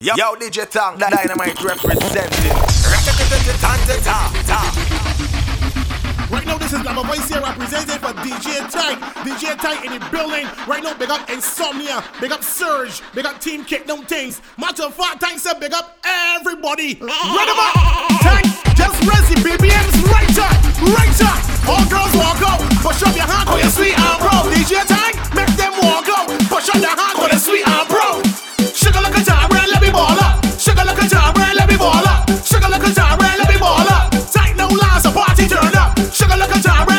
Yep. Yo, DJ Tank, Dynamite representing. Right now, this is Lava Voice here representing for DJ Tank. DJ Tank in the building. Right now, big up Insomnia, big up Surge, big up Team Kickdown Things. Matter of fact, Tank said big up everybody. Right about Tank, just raise BBMs right up, right up. All girls walk up, push up your hand, call your sweet and bro. DJ Tank, make them walk up, push up your hand, call your sweet and bro baller. Sugar like a jar, let me baller. Sugar like a jar, let me. Tight no lies, a party turn up. Sugar like a jar.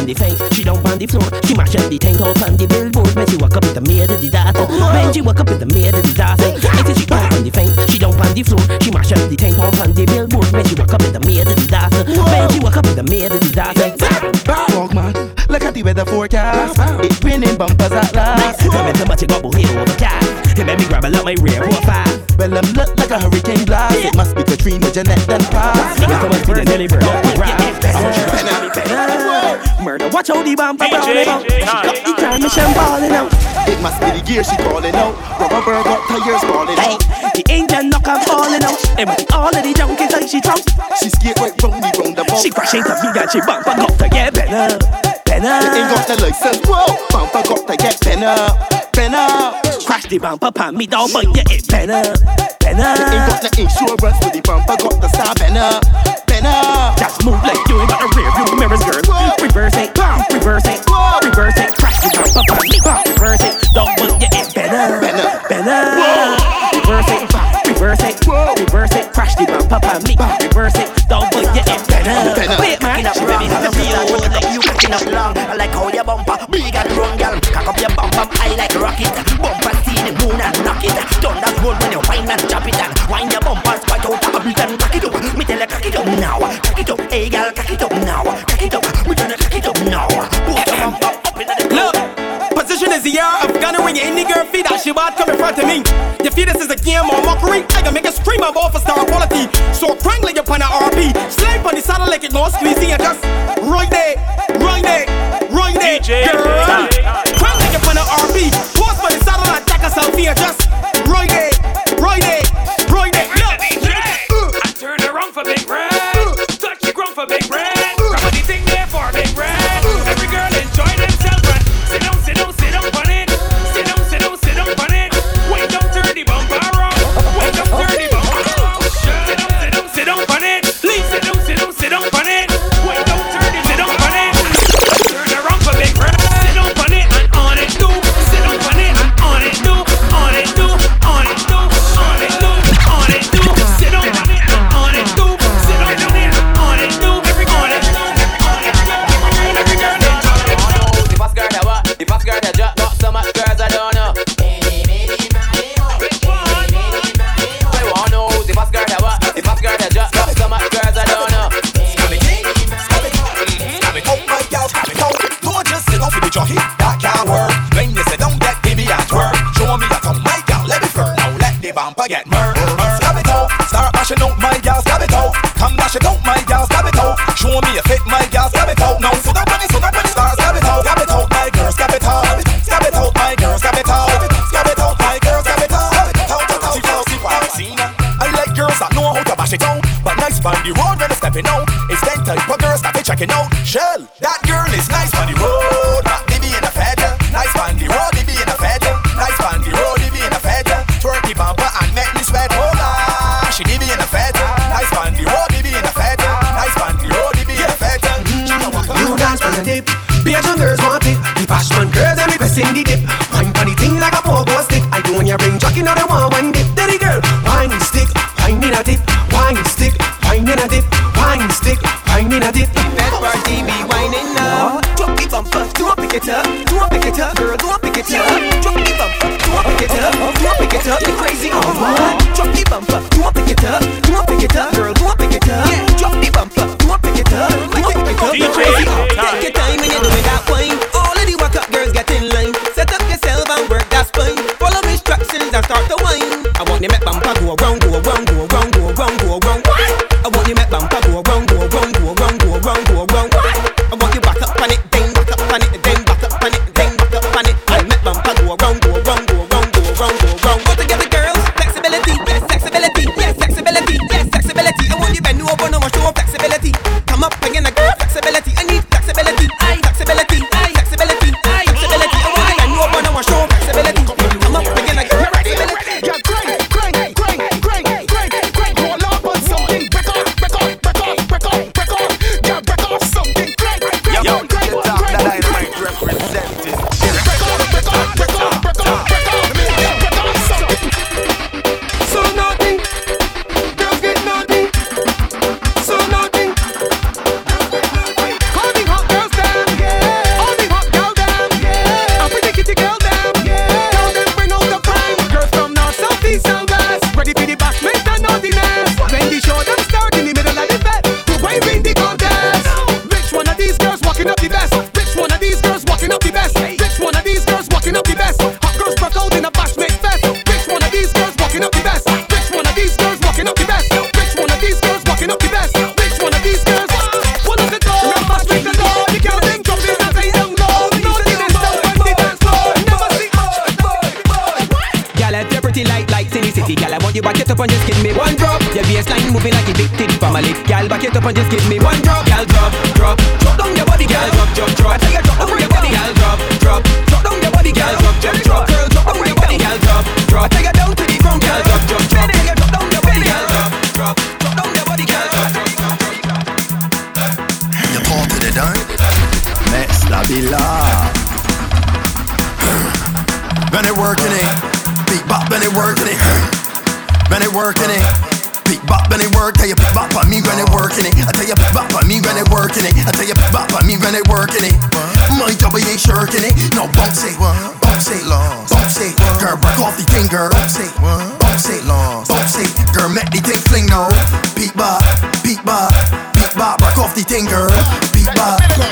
on the faint, she don't on the floor. She mash up the tank up on the billboard. When she walk up in the mirror, the data. When she walk up in the mirror, the data. It's she down on the faint, she don't on the floor. She mash up the tank up on the billboard. When she walk up in the mirror, the data. When she walk up in the mirror, the data. Walk man, look at the weather forecast. It's raining bumpers at last. Come in the much bubble here over. It made me grab a lot my rear profile. Well, I'm look like a hurricane blast. It must be Katrina, Jeanette, and Paz. If I was to the delivery, I'll Murder, watch out the bumper brawling out. She got the transmission balling out. It must be the gear she calling out. Rubber bird got tires balling out. The engine knock her falling out. And with all of the junkies like she drunk. She skate right round the roundabout. She crash into me and she bumper got to get better. Better. Ain't got the license, whoa. Bumper got to get better. Better. Crash the bumper, pan me down, but yeah, it better. Better. Ain't got the insurance, but the bumper got the star better. Just move like you ain't got a rear view mirrors, girl. Reverse I've heard stick, whining at it. That party be whining now. Drop bumper, do pick it up. Girl, back it up and just give me one drop, girl, drop, drop. Drop down your body, girl, drop, drop, drop. I tell you, drop, let the thing fling now. Beat bop, beat bop, beat bop, back off the thing girl. Beat bop.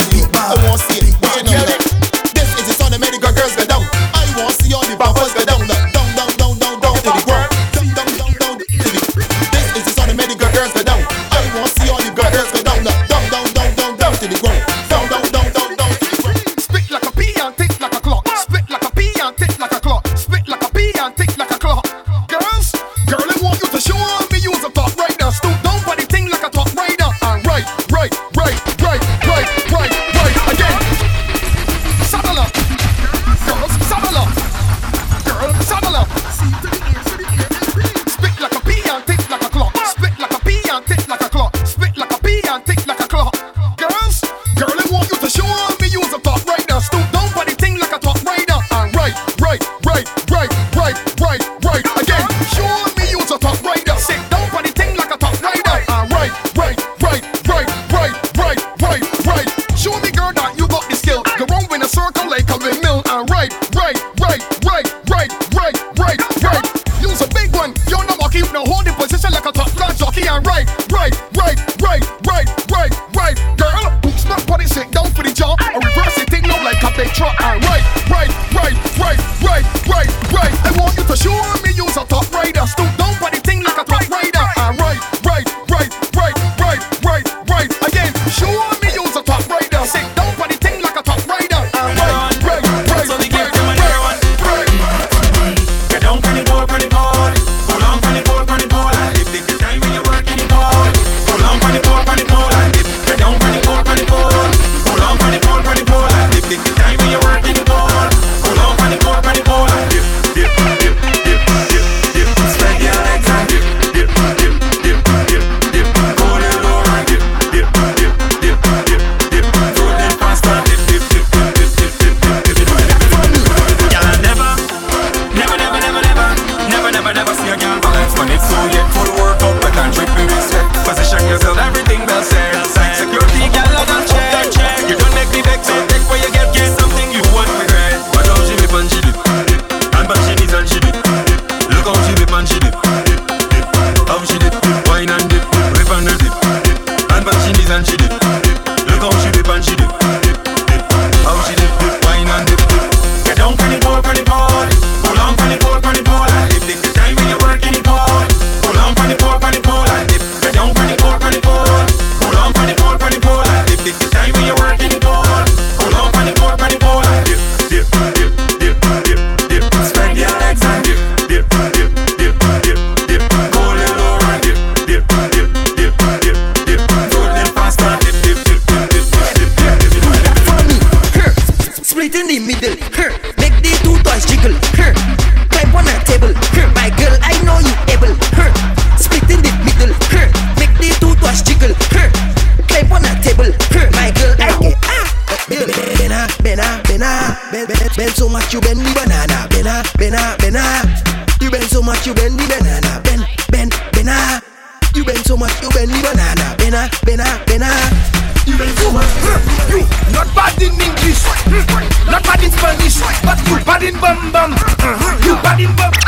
Mm, you not bad in English, mm, not bad in Spanish, but you bad in bum bum. Mm, you bad in bum.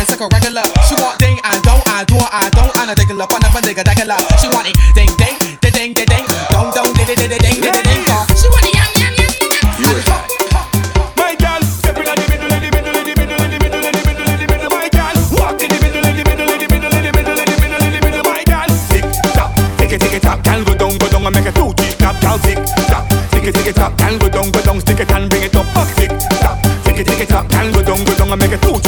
and it's like a regular. She want ding and don't and do I don't and a dig up on a bandiga dagala. She want it ding ding ding ding ding ding ding, ding, ding, ding, ding ding ding ding ding ding. She want it yum yum yum yum. My girl, step in the middle, in the middle, in the middle, in the middle, in the middle, in the middle. My girl, walk in the middle, in the middle, in the middle, in the middle, in the middle, in the middle. My girl, tick tock, tick it tick it tock, girl go down go down and make a two tick tock, girl tick tock, tick it tick it tock, girl go down go down, stick it and bring it up, tick tock, tick it tick it tock, girl go down go down and make a two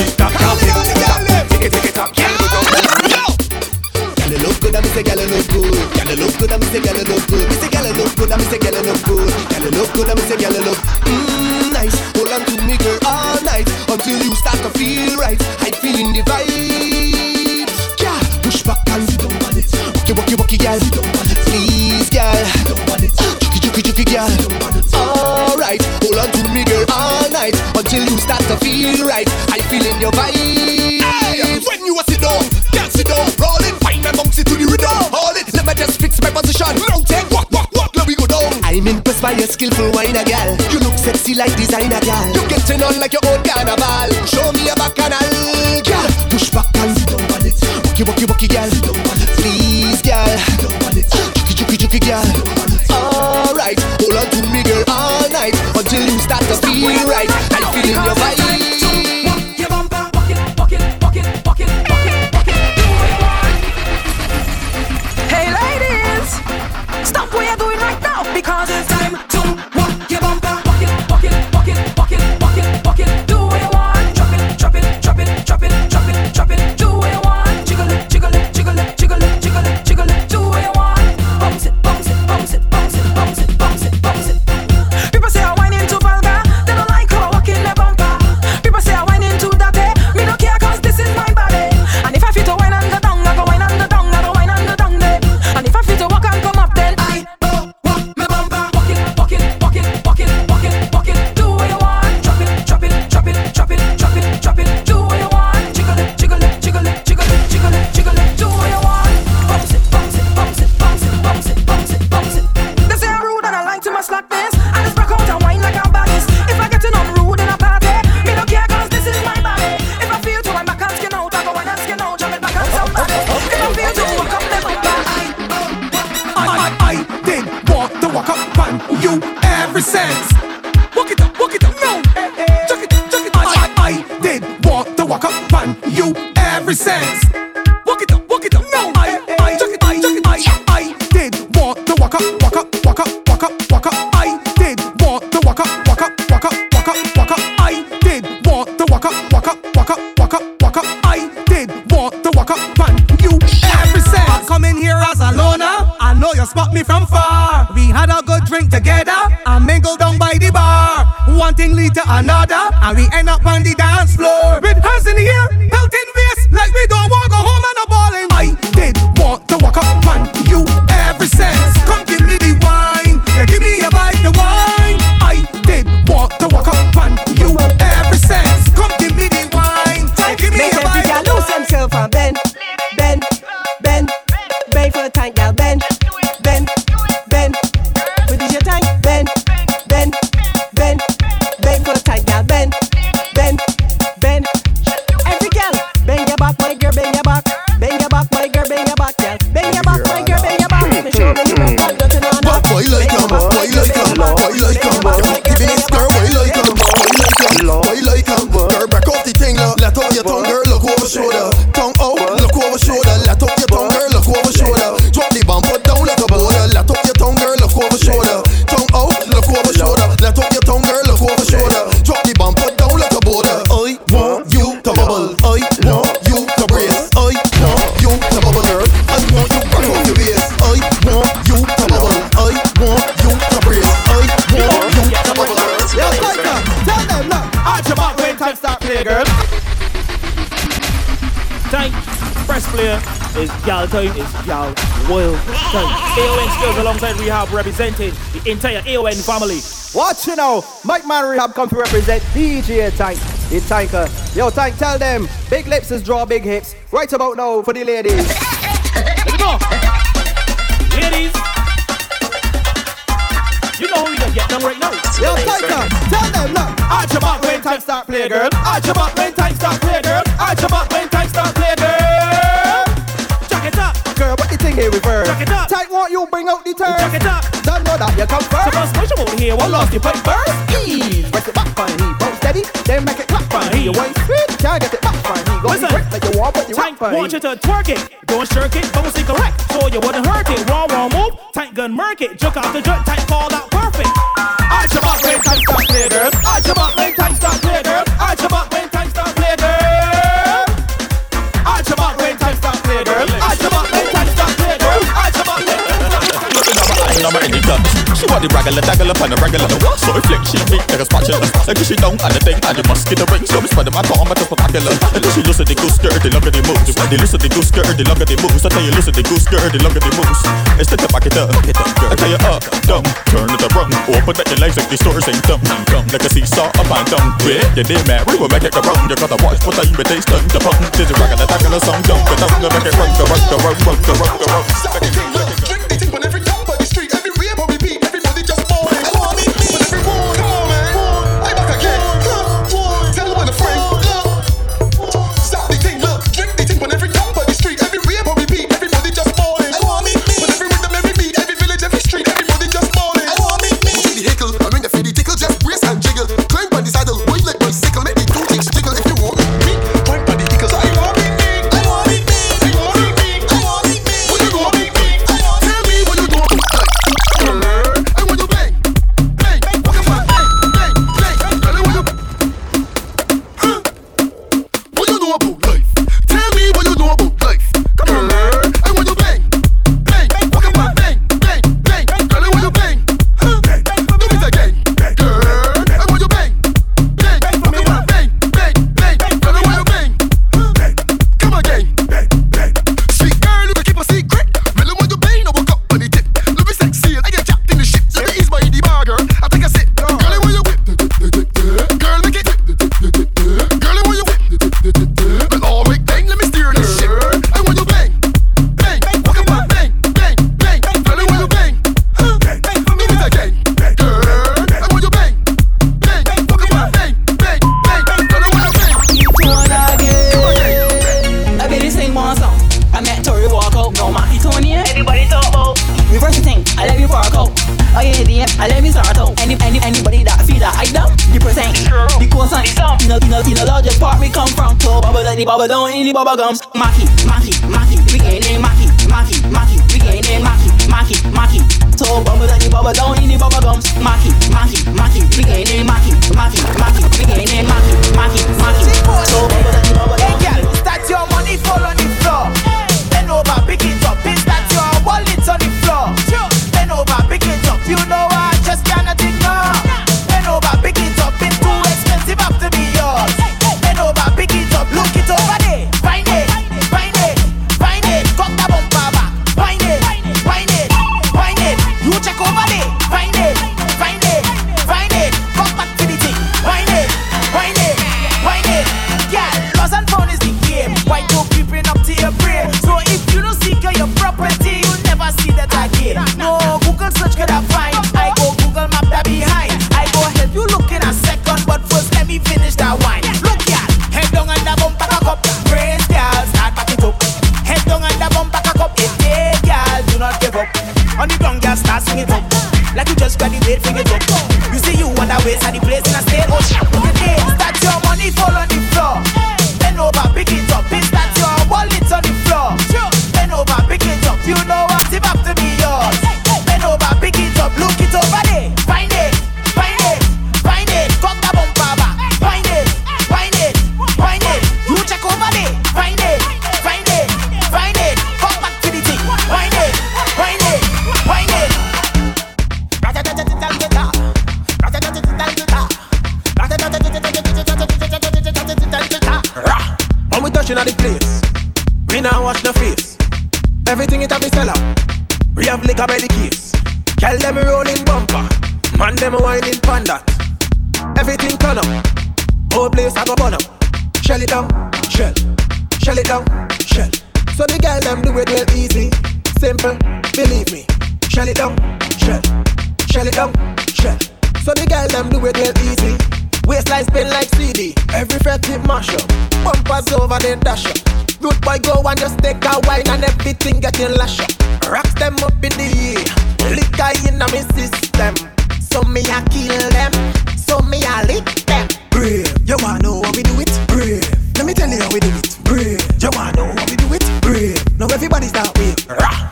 say girl look good. Me say girl look good. I me say girl look good. Girl look good. I me say girl look mmm nice. Hold on to me, girl, all night until you start to feel right. I feeling the vibe. Yeah, push back and sit on it. Walkie walkie walkie, girl. Sit on it. Please, girl. Sit down on it. Chucky chucky chucky, girl. All right, hold on to me, girl, all night until you start to feel right. I feeling your vibe. just fix my position. Long take walk, walk, walk. Let me go down. I'm impressed by your skillful whiner, girl. You look sexy like designer, girl. You're getting on like your own carnival. Show me a bacchanal, girl. Push back and sit down on it. Walkie, walkie, walkie, gal. Please, gal. Juki, juki, juki, girl. Alright, hold on to me, girl, all night until you start to feel right. I feel in your body. represents. player is Gal Town, It's Gal World Town. AON skills alongside Rehab representing the entire AON family. Watch you now. Mike Man Rehab come to represent DJ Tank, the tanker. Yo Tank, tell them, big lips is draw big hips. Right about now for the ladies. Let's go. Ladies, you know who we can get them right now. Yo Tanker, tell them, look, arch your back when time start play, girl. Arch your back when time start play, girl. Arch your back when Here with her. Check it up. Tight want you bring out the turn. Check it up. Don't know that you come first. Suppose push you won't hear what you put first. Ease. Press it back find me, bounce steady. Then make it clap fine, he won't sweet. Can't get it back Find me, go he goes quick like you walk, but you want, find me. Want you to twerk it. Don't shirk it, bounce it correct. So you wouldn't hurt it. Raw, raw move. Tight gun, murk it. Jerk after the jerk, tight fall that. regular, regular, pan a regular. So we flick, she meet like a spatula. And if she don't on the thing, and the mosquito ring. So we spread my car, my spectacular. And if she loses the goose skirt, the longer they moves. They loosen the goose skirt, the longer they moves. I tell you, loosen the goose skirt, the longer they moves. Instead of back it up, I tell you up, dumb, turn it around. Open up your legs like these stores ain't dumb, dumb. Like a seesaw, a pine dumb. Yeah, yeah, they mad, we will make it around. You gotta watch what time it takes, turn the pump. Did you rock an attack on a song, dumb, but dumb, make it run, go, run, the run, go, run, go, run, go, run. Follow. shell, shell it down, shell. So the girls them do it real easy. Waistline spin like CD, every fret it mash up. Bumpers over the dash up. Root boy go and just take a wine and everything getting lash up. Rocks them up in the air, liquor in my system. So me I kill them, so me I lick them. Brave, you wanna know how we do it? Brave, let me tell you how we do it. Brave, you wanna know how we do it? Brave, now everybody's that with. Rah.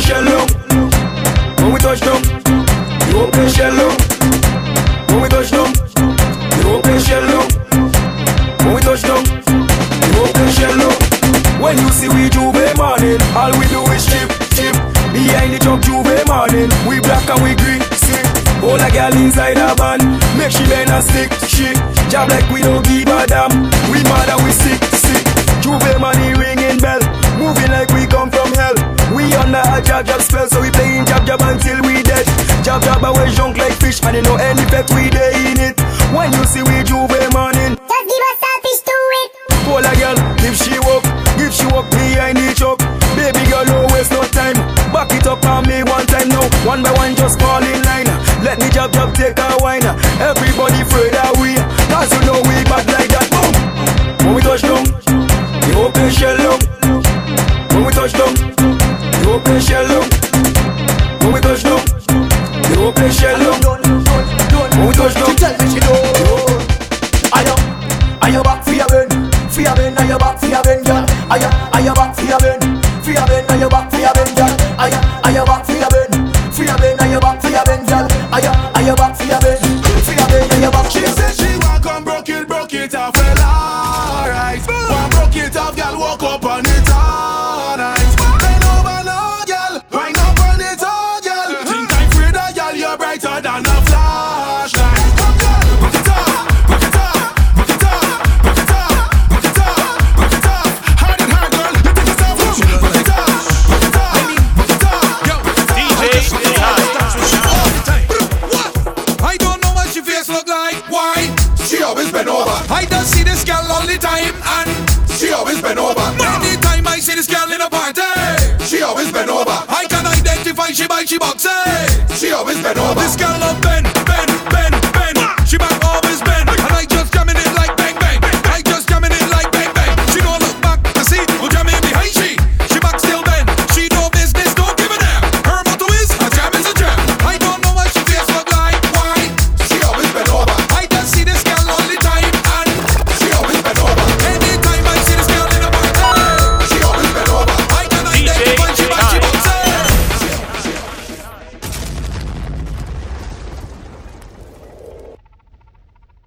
shallow. up. When we touch down, you open shell up. take a wine. Uh, everybody afraid that we, cause you know we bad like that. Boom. When we touch down, the open shell down. When we touch down, the open shell down. When we touch down, the open shell down. When we touch down, she tell me she don't. I am, I am back for your bend, for your bend. I am back for your bend, girl. I am, I am back for your bend, for your bend. I am back for your